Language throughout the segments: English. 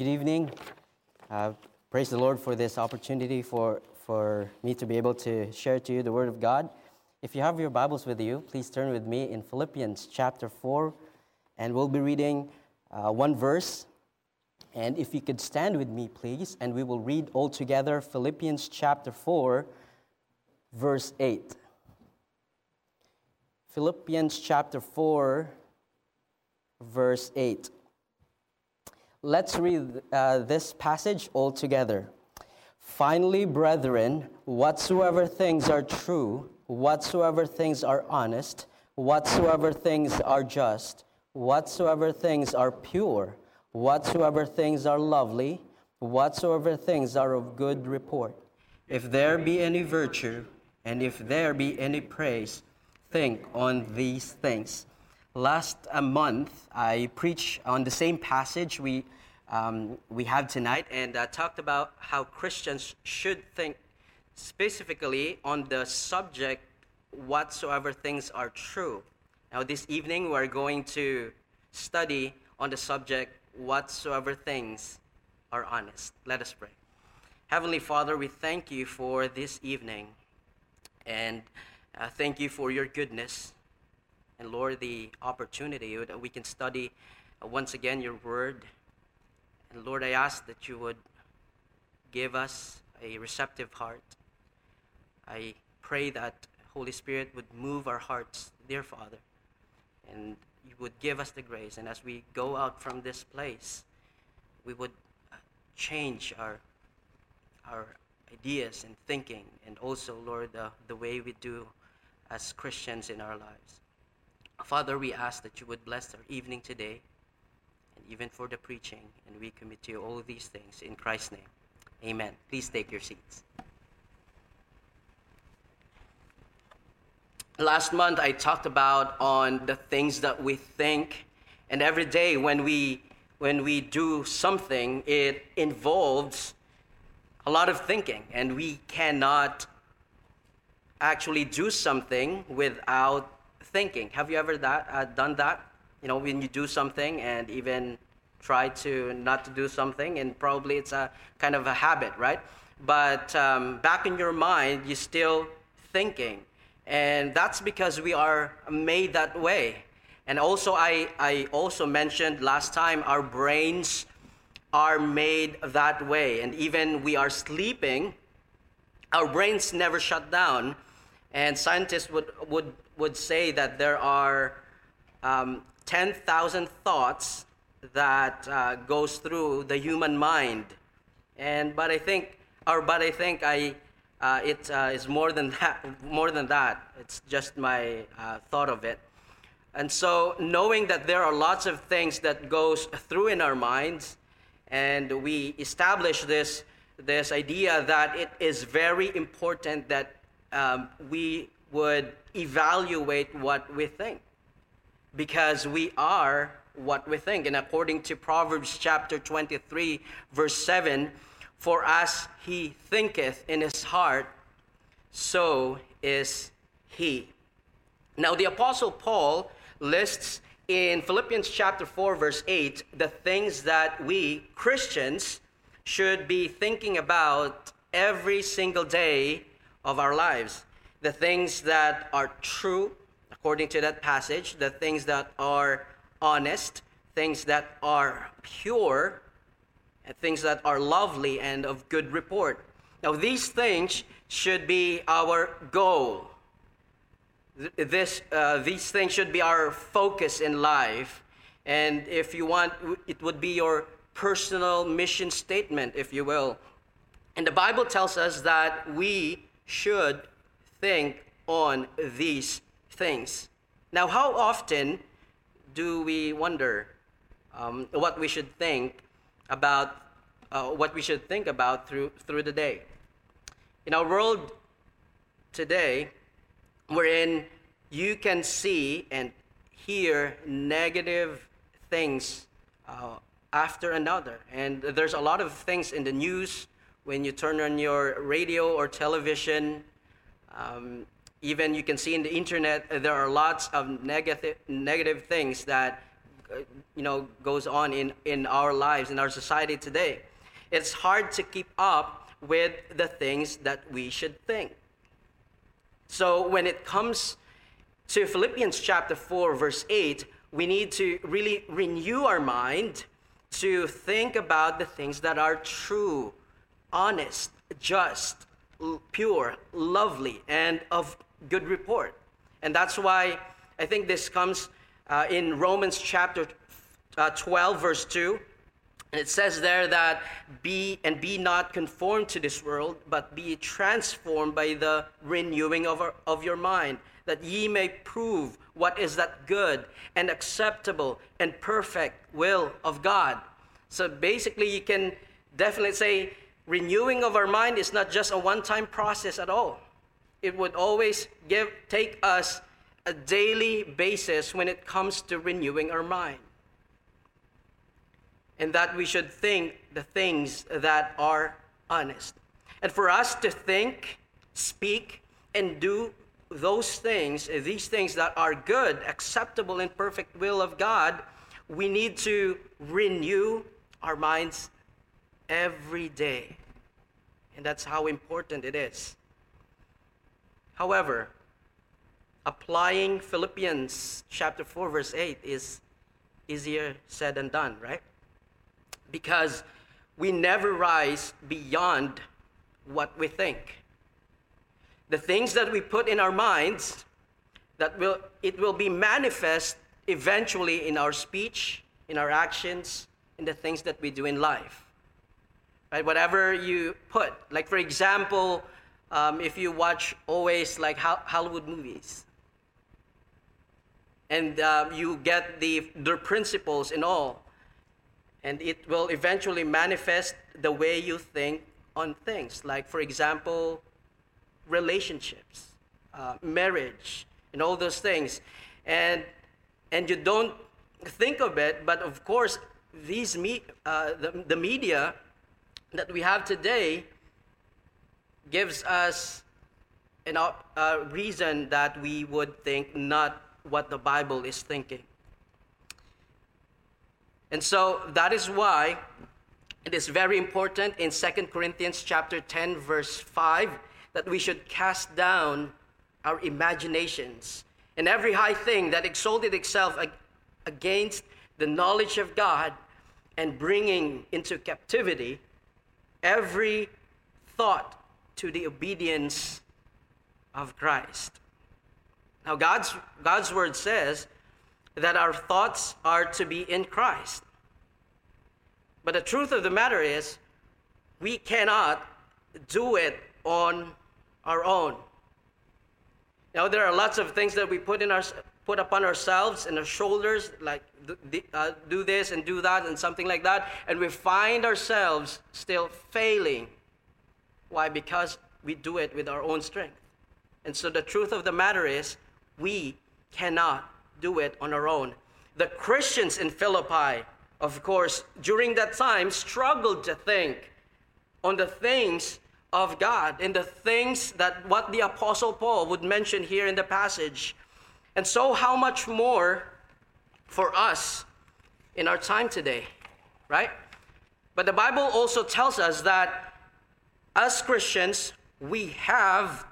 Good evening. Uh, praise the Lord for this opportunity for, for me to be able to share to you the Word of God. If you have your Bibles with you, please turn with me in Philippians chapter 4, and we'll be reading uh, one verse. And if you could stand with me, please, and we will read all together Philippians chapter 4, verse 8. Philippians chapter 4, verse 8. Let's read uh, this passage all together. Finally, brethren, whatsoever things are true, whatsoever things are honest, whatsoever things are just, whatsoever things are pure, whatsoever things are lovely, whatsoever things are of good report. If there be any virtue, and if there be any praise, think on these things. Last month, I preached on the same passage we, um, we have tonight and uh, talked about how Christians should think specifically on the subject whatsoever things are true. Now, this evening, we're going to study on the subject whatsoever things are honest. Let us pray. Heavenly Father, we thank you for this evening and uh, thank you for your goodness and Lord, the opportunity that we can study uh, once again your word. And Lord, I ask that you would give us a receptive heart. I pray that Holy Spirit would move our hearts, dear Father, and you would give us the grace. And as we go out from this place, we would uh, change our our ideas and thinking, and also, Lord, the, the way we do as Christians in our lives. Father, we ask that you would bless our evening today and even for the preaching, and we commit to you all these things in Christ's name. Amen. Please take your seats. Last month I talked about on the things that we think and every day when we when we do something it involves a lot of thinking and we cannot actually do something without thinking. Have you ever that, uh, done that? You know, when you do something and even try to not to do something, and probably it's a kind of a habit, right? But um, back in your mind, you're still thinking. And that's because we are made that way. And also, I, I also mentioned last time our brains are made that way. And even we are sleeping, our brains never shut down. And scientists would, would would say that there are um, 10,000 thoughts that uh, goes through the human mind. And but I think, or but I think I, uh, it uh, is more than that. More than that. It's just my uh, thought of it. And so knowing that there are lots of things that goes through in our minds, and we establish this this idea that it is very important that um, we would evaluate what we think because we are what we think. And according to Proverbs chapter 23, verse 7, for as he thinketh in his heart, so is he. Now, the Apostle Paul lists in Philippians chapter 4, verse 8, the things that we Christians should be thinking about every single day of our lives the things that are true, according to that passage, the things that are honest, things that are pure, and things that are lovely and of good report. Now, these things should be our goal. This, uh, these things should be our focus in life. And if you want, it would be your personal mission statement, if you will. And the Bible tells us that we should think on these things. Now, how often do we wonder um, what we should think about uh, what we should think about through through the day? In our world today, wherein you can see and hear negative things uh, after another, and there's a lot of things in the news when you turn on your radio or television um, even you can see in the internet, uh, there are lots of negative, negative things that you know, goes on in, in our lives, in our society today. It's hard to keep up with the things that we should think. So when it comes to Philippians chapter 4, verse 8, we need to really renew our mind to think about the things that are true, honest, just, pure, lovely, and of good report. And that's why I think this comes uh, in Romans chapter uh, 12, verse 2. And it says there that be and be not conformed to this world, but be transformed by the renewing of, our, of your mind, that ye may prove what is that good and acceptable and perfect will of God. So basically, you can definitely say renewing of our mind is not just a one time process at all. It would always give, take us a daily basis when it comes to renewing our mind. And that we should think the things that are honest. And for us to think, speak, and do those things, these things that are good, acceptable, and perfect will of God, we need to renew our minds every day. And that's how important it is. However, applying Philippians chapter 4 verse 8 is easier said than done, right? Because we never rise beyond what we think. The things that we put in our minds that will it will be manifest eventually in our speech, in our actions, in the things that we do in life. Right? Whatever you put, like for example, um, if you watch always like Hollywood movies, and uh, you get the their principles and all, and it will eventually manifest the way you think on things. Like for example, relationships, uh, marriage, and all those things, and and you don't think of it, but of course these me, uh, the, the media that we have today gives us a uh, reason that we would think not what the Bible is thinking. And so that is why it is very important in 2 Corinthians chapter 10 verse 5 that we should cast down our imaginations and every high thing that exalted itself against the knowledge of God and bringing into captivity every thought to the obedience of Christ. Now, God's, God's word says that our thoughts are to be in Christ. But the truth of the matter is, we cannot do it on our own. Now, there are lots of things that we put in our, put upon ourselves and our shoulders, like uh, do this and do that and something like that, and we find ourselves still failing. Why? Because we do it with our own strength. And so the truth of the matter is, we cannot do it on our own. The Christians in Philippi, of course, during that time struggled to think on the things of God and the things that what the Apostle Paul would mention here in the passage and so, how much more for us in our time today, right? But the Bible also tells us that as Christians, we have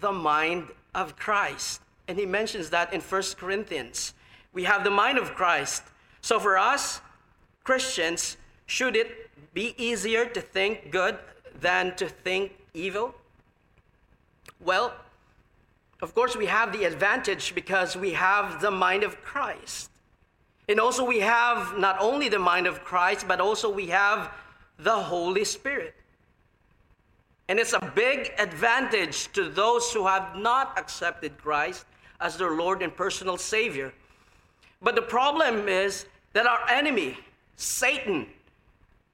the mind of Christ. And he mentions that in 1 Corinthians. We have the mind of Christ. So, for us, Christians, should it be easier to think good than to think evil? Well, of course, we have the advantage because we have the mind of Christ. And also, we have not only the mind of Christ, but also we have the Holy Spirit. And it's a big advantage to those who have not accepted Christ as their Lord and personal Savior. But the problem is that our enemy, Satan,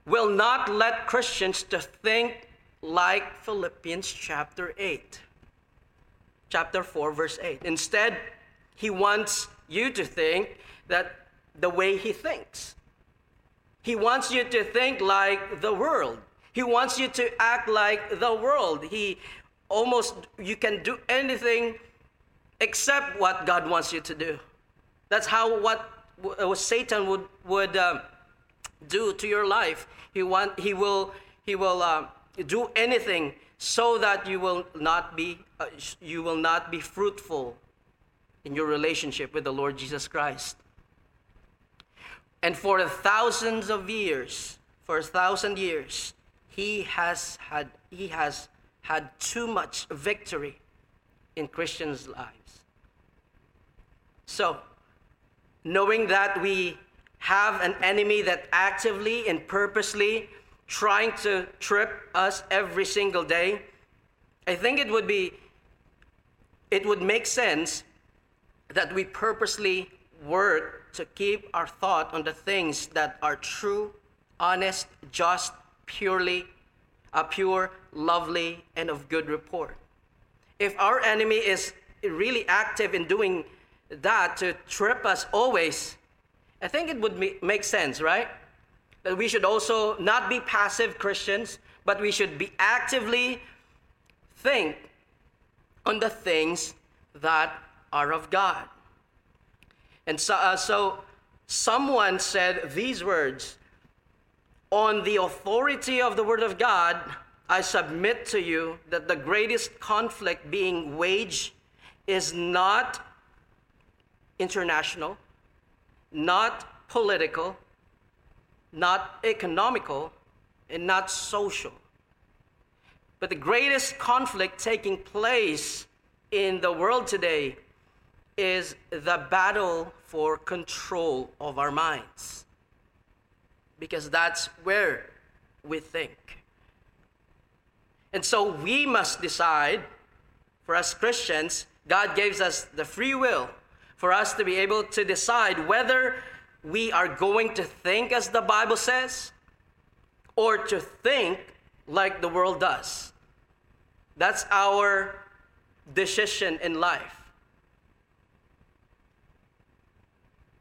will not let Christians to think like Philippians chapter 8 chapter 4, verse 8. Instead, he wants you to think that the way he thinks. He wants you to think like the world. He wants you to act like the world. He almost, you can do anything except what God wants you to do. That's how what what Satan would would um, do to your life. He want he will he will um, do anything so that you will not be uh, you will not be fruitful in your relationship with the Lord Jesus Christ. And for thousands of years, for a thousand years, he has had he has had too much victory in Christians' lives. So, knowing that we have an enemy that actively and purposely trying to trip us every single day, I think it would be it would make sense that we purposely work to keep our thought on the things that are true, honest, just, purely, uh, pure, lovely, and of good report. If our enemy is really active in doing that to trip us always, I think it would make sense, right? That we should also not be passive Christians, but we should be actively think on the things that are of God. And so, uh, so someone said these words On the authority of the Word of God, I submit to you that the greatest conflict being waged is not international, not political, not economical, and not social. But the greatest conflict taking place in the world today is the battle for control of our minds. Because that's where we think. And so we must decide, for us Christians, God gives us the free will for us to be able to decide whether we are going to think as the Bible says or to think like the world does. That's our decision in life.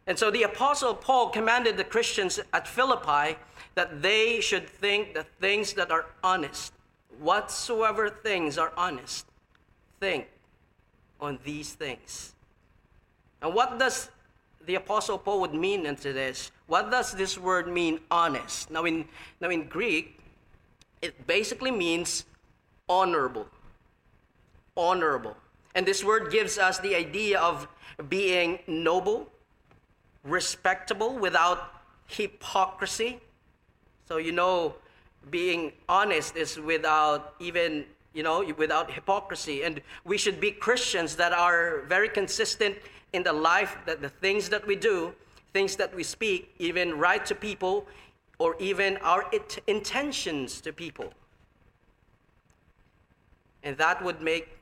And so the Apostle Paul commanded the Christians at Philippi that they should think the things that are honest. Whatsoever things are honest, think on these things. And what does the Apostle Paul would mean into this? What does this word mean, honest? Now in, now in Greek, it basically means honorable. Honorable. And this word gives us the idea of being noble, respectable without hypocrisy. So, you know, being honest is without even, you know, without hypocrisy. And we should be Christians that are very consistent in the life, that the things that we do, things that we speak, even right to people, or even our intentions to people. And that would make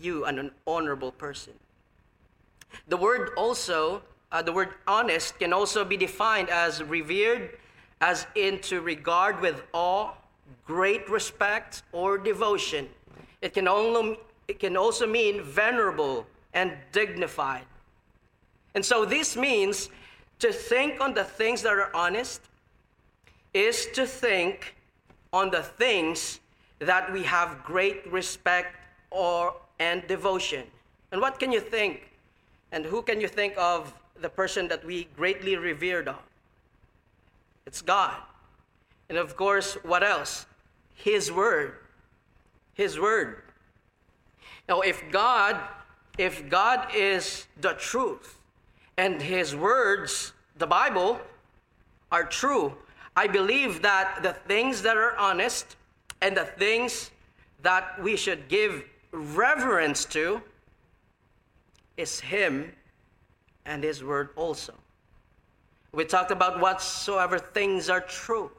you an honorable person. The word also uh, the word honest can also be defined as revered, as into regard with awe, great respect, or devotion. It can, only, it can also mean venerable and dignified. And so this means to think on the things that are honest is to think on the things that we have great respect or and devotion. And what can you think? And who can you think of the person that we greatly revered of. It's God. And of course, what else? His word. His word. Now, if God, if God is the truth and his words, the Bible, are true, I believe that the things that are honest and the things that we should give reverence to is him and His Word also. We talked about whatsoever things are true.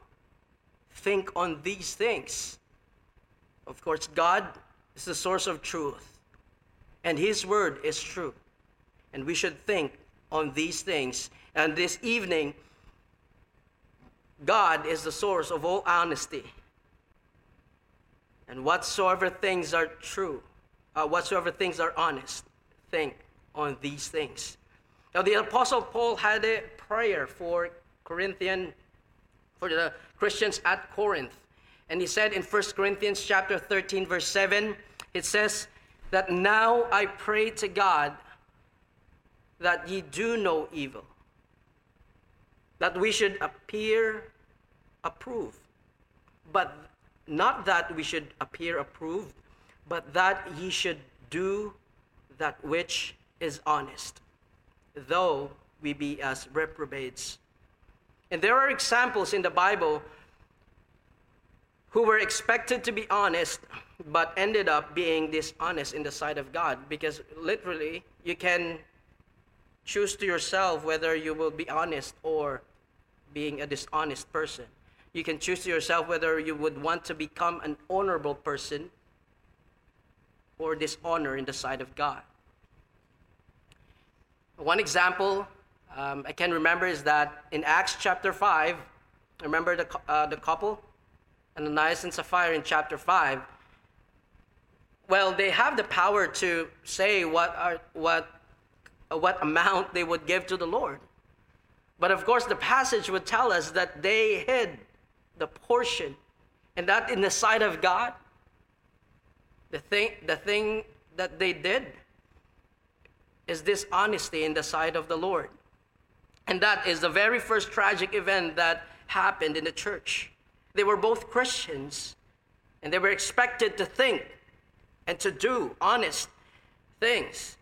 Think on these things. Of course, God is the source of truth, and His Word is true. And we should think on these things. And this evening, God is the source of all honesty. And whatsoever things are true, uh, whatsoever things are honest, think on these things. Now, the Apostle Paul had a prayer for Corinthian, for the Christians at Corinth. And he said in 1 Corinthians chapter 13, verse 7, it says that now I pray to God that ye do no evil, that we should appear approved. But not that we should appear approved, but that ye should do that which is honest, though we be as reprobates. And there are examples in the Bible who were expected to be honest but ended up being dishonest in the sight of God because literally you can choose to yourself whether you will be honest or being a dishonest person. You can choose to yourself whether you would want to become an honorable person or dishonor in the sight of God. One example um, I can remember is that in Acts chapter 5, remember the, uh, the couple? And Ananias and Sapphira in chapter 5. Well, they have the power to say what, are, what, what amount they would give to the Lord. But of course, the passage would tell us that they hid the portion, and that in the sight of God, the thing, the thing that they did is dishonesty in the sight of the Lord. And that is the very first tragic event that happened in the church. They were both Christians, and they were expected to think and to do honest things,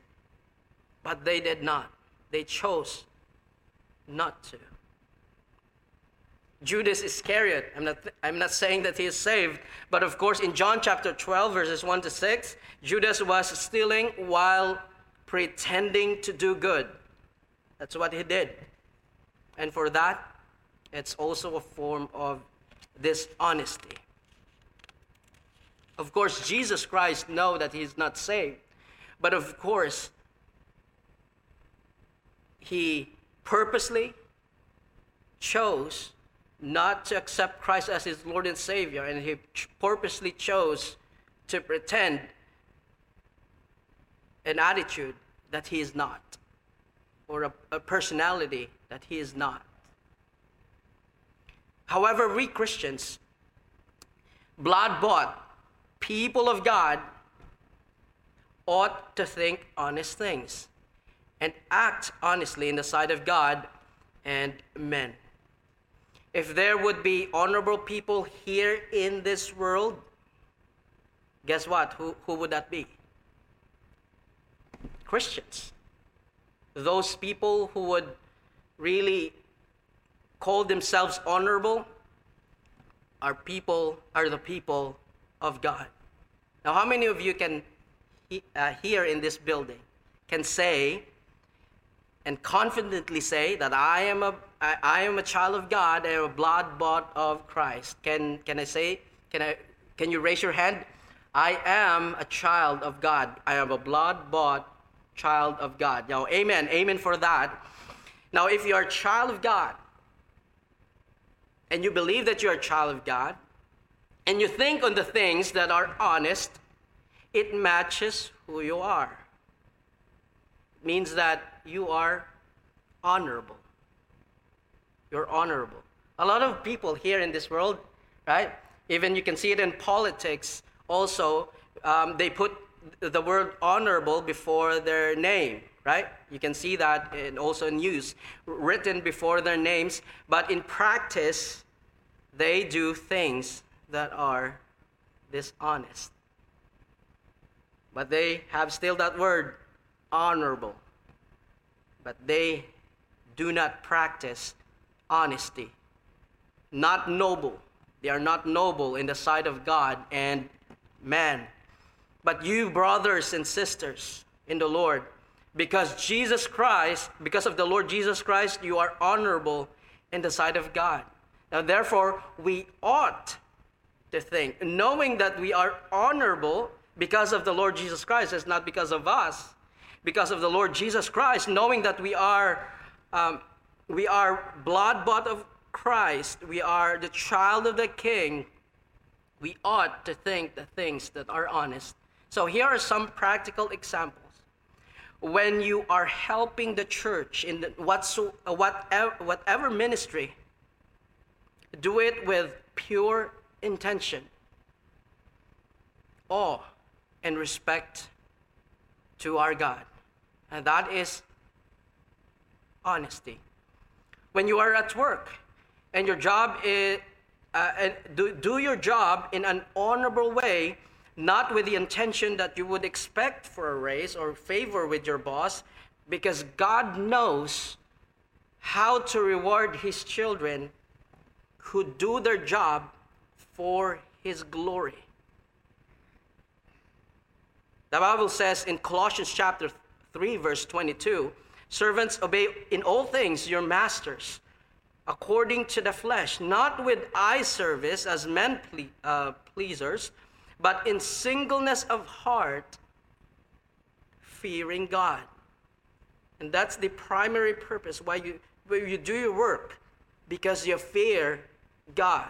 but they did not. They chose not to. Judas Iscariot, I'm not, I'm not saying that he is saved, but of course, in John chapter 12, verses 1 to 6, Judas was stealing while pretending to do good. That's what he did. And for that, it's also a form of dishonesty. Of course, Jesus Christ know that he's not saved. But of course, he purposely chose not to accept Christ as his Lord and Savior, and he purposely chose to pretend an attitude that he is not, or a, a personality that he is not. However, we Christians, blood bought, people of God, ought to think honest things and act honestly in the sight of God and men. If there would be honorable people here in this world, guess what? Who, who would that be? Christians. Those people who would really call themselves honorable are people are the people of God. Now, how many of you can uh, here in this building can say and confidently say that I am a I, I am a child of God, I am a blood bought of Christ. Can can I say can I can you raise your hand? I am a child of God. I am a blood bought child of God. Now, amen. Amen for that. Now, if you are a child of God, and you believe that you're a child of God, and you think on the things that are honest, it matches who you are. It means that you are honorable. You're honorable. A lot of people here in this world, right? Even you can see it in politics also, um, they put the word honorable before their name, right? You can see that in, also in use, written before their names, but in practice, they do things that are dishonest. But they have still that word, honorable. But they do not practice honesty. Not noble. They are not noble in the sight of God and man. But you, brothers and sisters in the Lord, because Jesus Christ, because of the Lord Jesus Christ, you are honorable in the sight of God. Now, therefore, we ought to think, knowing that we are honorable because of the Lord Jesus Christ, it's not because of us, because of the Lord Jesus Christ, knowing that we are, um, we are blood bought of Christ, we are the child of the King, we ought to think the things that are honest. So, here are some practical examples. When you are helping the church in whatever, whatever ministry, do it with pure intention, awe, and respect to our God. And that is honesty. When you are at work and your job is, uh, and do, do your job in an honorable way, not with the intention that you would expect for a raise or favor with your boss, because God knows how to reward His children who do their job for His glory. The Bible says in Colossians chapter 3, verse 22 Servants, obey in all things your masters according to the flesh, not with eye service as men ple- uh, pleasers, but in singleness of heart, fearing God. And that's the primary purpose why you, why you do your work, because you fear God.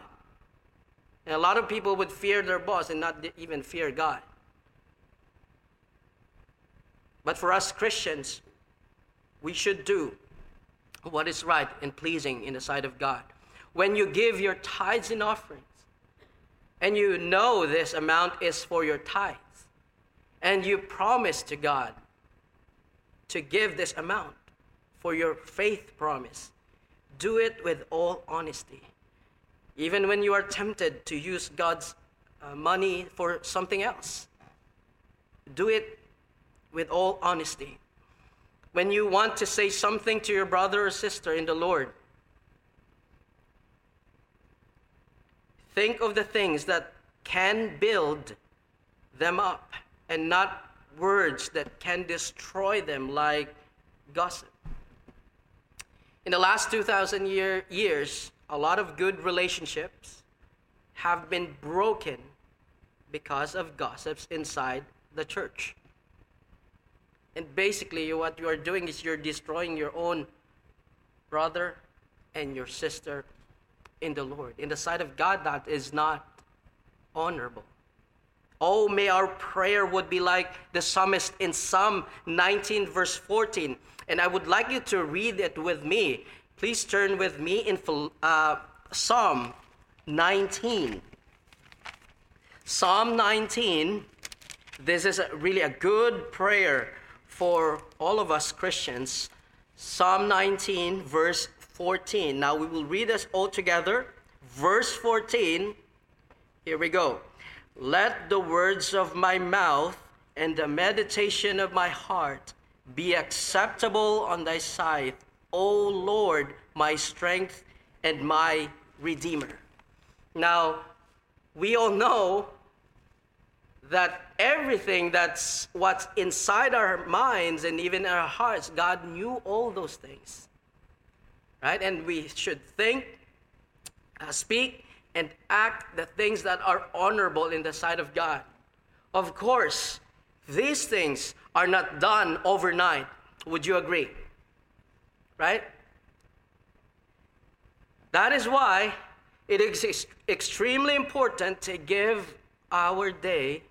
And a lot of people would fear their boss and not even fear God. But for us Christians, we should do what is right and pleasing in the sight of God. When you give your tithes and offerings, and you know this amount is for your tithes, and you promise to God to give this amount for your faith promise, do it with all honesty. Even when you are tempted to use God's uh, money for something else, do it with all honesty when you want to say something to your brother or sister in the Lord. Think of the things that can build them up and not words that can destroy them like gossip. In the last 2,000 year, years, a lot of good relationships have been broken because of gossips inside the church. And basically, what you are doing is you're destroying your own brother and your sister in the Lord. In the sight of God, that is not honorable. Oh, may our prayer would be like the psalmist in Psalm 19, verse 14. And I would like you to read it with me. Please turn with me in uh, Psalm 19. Psalm 19. This is a, really a good prayer for all of us Christians. Psalm 19, verse 14. Now we will read this all together. Verse 14. Here we go. Let the words of my mouth and the meditation of my heart be acceptable on thy sight, O Lord, my strength and my redeemer. Now, we all know that everything that's what's inside our minds and even our hearts, God knew all those things. Right? And we should think, uh, speak, and act the things that are honorable in the sight of God. Of course, these things are not done overnight. Would you agree? Right? That is why it is extremely important to give our day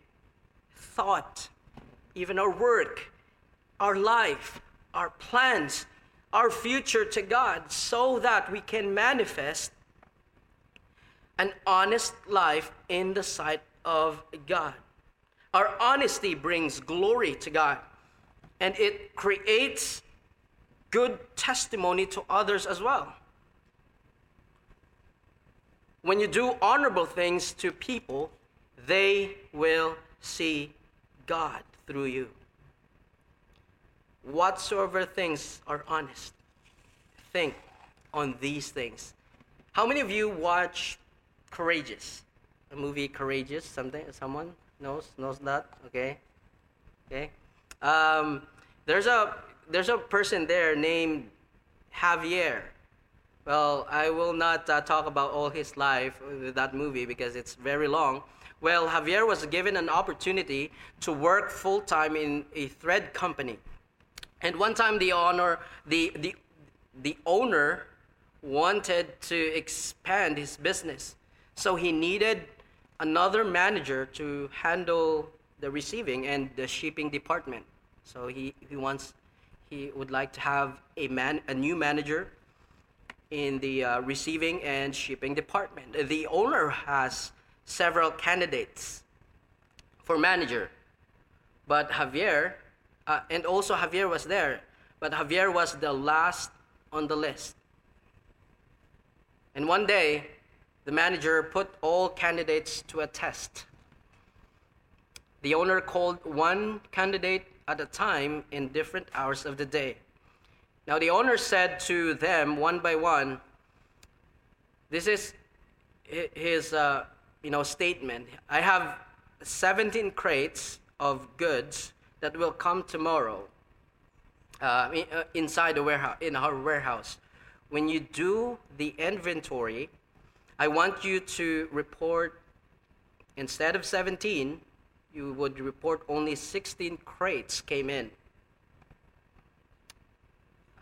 thought, even our work, our life, our plans, our future to God, so that we can manifest an honest life in the sight of God. Our honesty brings glory to God, and it creates good testimony to others as well. When you do honorable things to people, they will see God through you. Whatsoever things are honest, think on these things. How many of you watch Courageous? A movie Courageous? Something? Someone knows knows that? Okay, okay. Um, there's a there's a person there named Javier. Well, I will not uh, talk about all his life with that movie because it's very long. Well, Javier was given an opportunity to work full time in a thread company. And one time the owner, the, the, the owner wanted to expand his business. So he needed another manager to handle the receiving and the shipping department. So he, he wants he would like to have a man a new manager in the uh, receiving and shipping department. The owner has several candidates for manager. But Javier, uh, and also Javier was there, but Javier was the last on the list. And one day, the manager put all candidates to a test. The owner called one candidate at a time in different hours of the day. Now, the owner said to them one by one, This is his uh, you know, statement. I have 17 crates of goods that will come tomorrow uh, uh inside the warehouse, in our warehouse. When you do the inventory, I want you to report, instead of 17, you would report only 16 crates came in.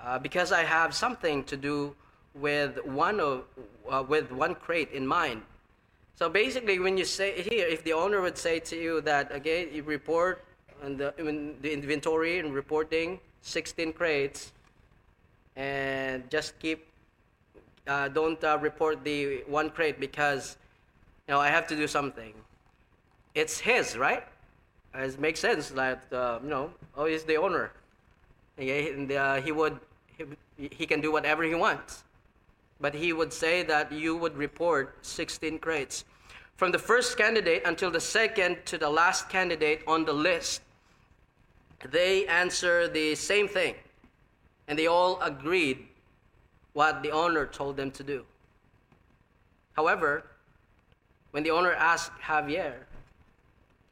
Uh, because I have something to do with one of, uh, with one crate in mind. So basically, when you say here, if the owner would say to you that okay, you report on the in the inventory and reporting 16 crates, and just keep uh, don't uh, report the one crate because you know I have to do something. It's his, right? It makes sense that uh, you know, oh, he's the owner. And, uh, he would he, he can do whatever he wants. But he would say that you would report 16 crates. From the first candidate until the second to the last candidate on the list, they answer the same thing. And they all agreed what the owner told them to do. However, when the owner asked Javier,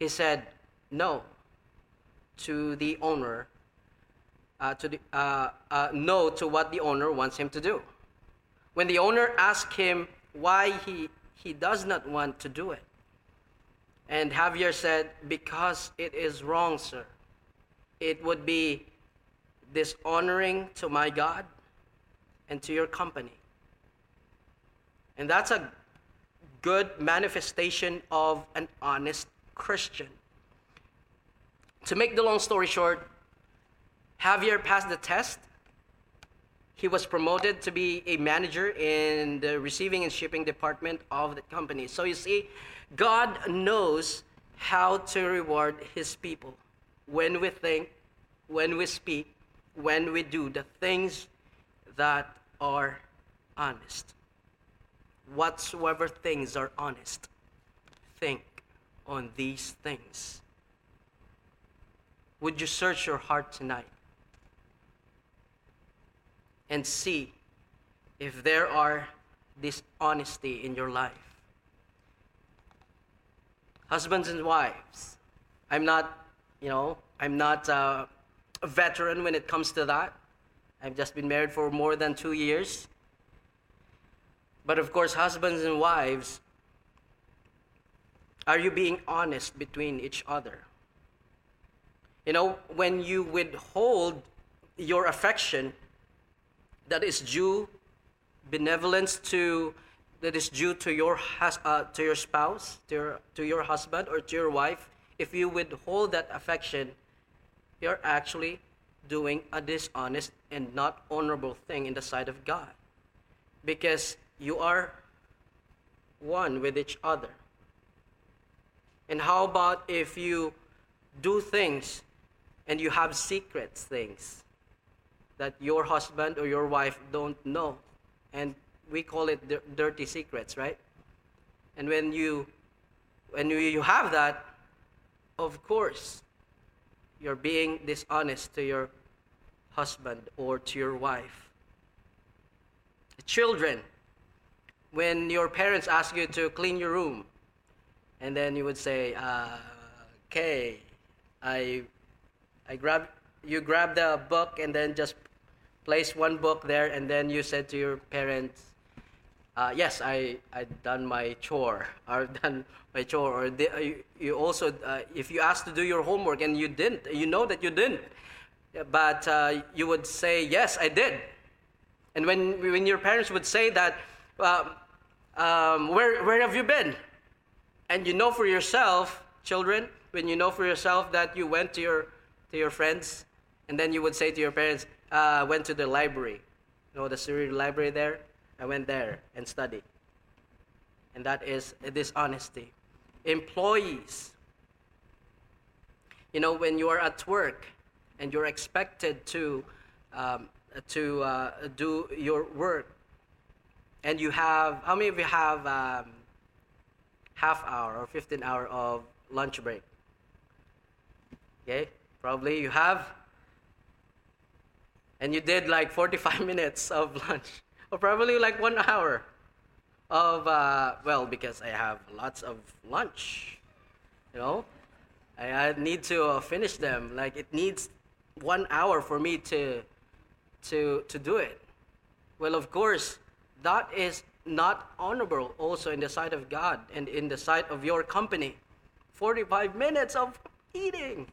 he said no to the owner, uh, to the, uh, uh, no to what the owner wants him to do. When the owner asked him why he, he does not want to do it, and Javier said, Because it is wrong, sir. It would be dishonoring to my God and to your company. And that's a good manifestation of an honest Christian. To make the long story short, Javier passed the test. He was promoted to be a manager in the receiving and shipping department of the company. So you see, God knows how to reward his people when we think, when we speak, when we do the things that are honest. Whatsoever things are honest, think on these things. Would you search your heart tonight and see if there are dishonesty in your life? Husbands and wives, I'm not, you know, I'm not uh, a veteran when it comes to that. I've just been married for more than two years. But of course, husbands and wives, are you being honest between each other? You know, when you withhold your affection that is due benevolence to that is due to your uh, to your spouse, to your, to your husband or to your wife, if you withhold that affection, you're actually doing a dishonest and not honorable thing in the sight of God. Because you are one with each other. And how about if you do things and you have secret things that your husband or your wife don't know? And we call it dirty secrets, right? And when you when you have that, of course, you're being dishonest to your husband or to your wife. Children, when your parents ask you to clean your room, and then you would say, uh, "Okay, I, I grab you grab the book and then just place one book there, and then you said to your parents, uh, yes, I I done my chore. I've done my chore. Or uh, you, also, uh, if you asked to do your homework and you didn't, you know that you didn't, but uh, you would say, yes, I did. And when when your parents would say that, um, where where have you been? And you know for yourself, children, when you know for yourself that you went to your to your friends, and then you would say to your parents, uh, went to the library, you know the Syrian library there I went there and studied. And that is dishonesty. Employees. You know, when you are at work and you're expected to, um, to uh, do your work, and you have how many of you have um, half hour or 15 hour of lunch break okay probably you have and you did like 45 minutes of lunch or probably like one hour of uh, well because i have lots of lunch you know i, I need to uh, finish them like it needs one hour for me to to to do it well of course that is not honorable also in the sight of God and in the sight of your company. 45 minutes of eating.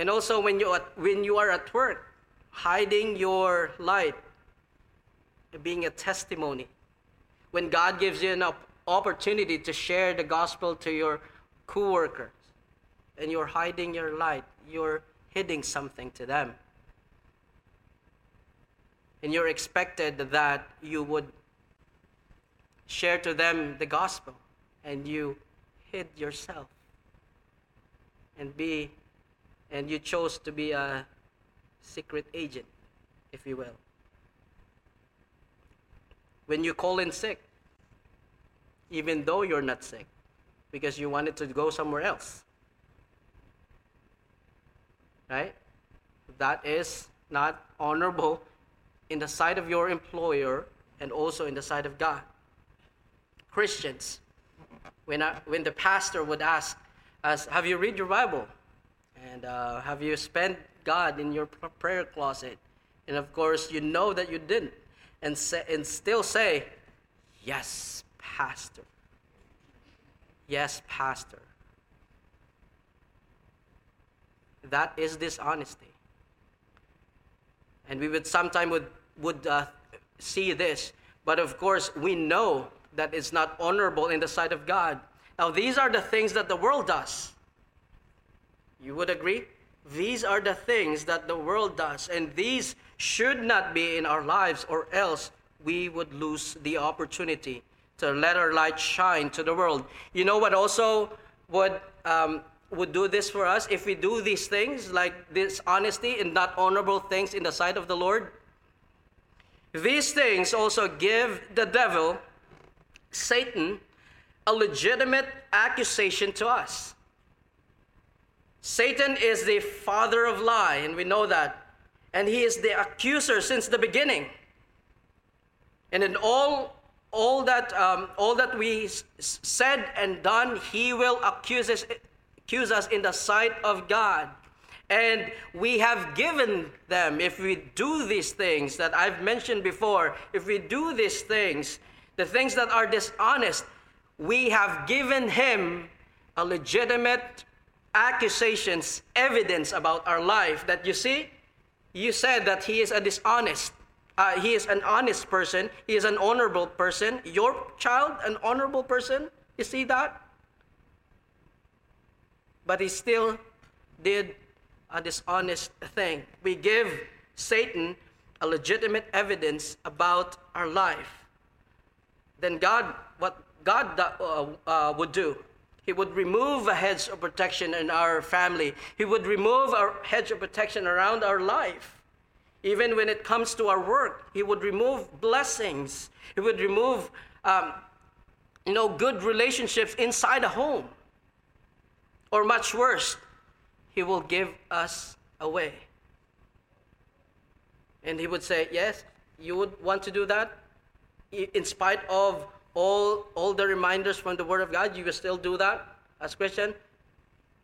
And also when you when you are at work, hiding your light, being a testimony. When God gives you an opportunity to share the gospel to your coworkers, and you're hiding your light, you're hiding something to them and you're expected that you would share to them the gospel and you hid yourself and be and you chose to be a secret agent if you will when you call in sick even though you're not sick because you wanted to go somewhere else right that is not honorable in the sight of your employer and also in the sight of God. Christians, when, I, when the pastor would ask us, Have you read your Bible? And uh, have you spent God in your prayer closet? And of course, you know that you didn't. And, say, and still say, Yes, Pastor. Yes, Pastor. That is dishonesty. And we would sometimes would would uh, see this. But of course, we know that it's not honorable in the sight of God. Now, these are the things that the world does. You would agree? These are the things that the world does, and these should not be in our lives, or else we would lose the opportunity to let our light shine to the world. You know what also would um, would do this for us if we do these things like this honesty and not honorable things in the sight of the Lord? These things also give the devil, Satan, a legitimate accusation to us. Satan is the father of lie, and we know that. And he is the accuser since the beginning. And in all, all, that, um, all that we s- said and done, he will accuse us, accuse us in the sight of God. And we have given them, if we do these things that I've mentioned before, if we do these things, the things that are dishonest, we have given him a legitimate accusations, evidence about our life that you see, you said that he is a dishonest. Uh, he is an honest person. He is an honorable person. Your child, an honorable person. You see that? But he still did a dishonest thing. We give Satan a legitimate evidence about our life. Then God, what God uh, uh, would do, He would remove a hedge of protection in our family. He would remove a hedge of protection around our life. Even when it comes to our work, He would remove blessings. He would remove, um, you know, good relationships inside a home. Or much worse, he will give us away. And he would say, Yes, you would want to do that? In spite of all, all the reminders from the Word of God, you will still do that as Christian?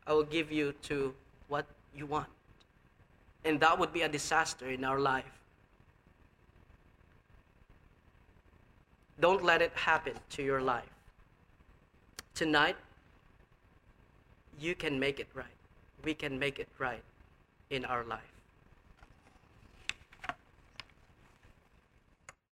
I will give you to what you want. And that would be a disaster in our life. Don't let it happen to your life. Tonight, you can make it right we can make it right in our life.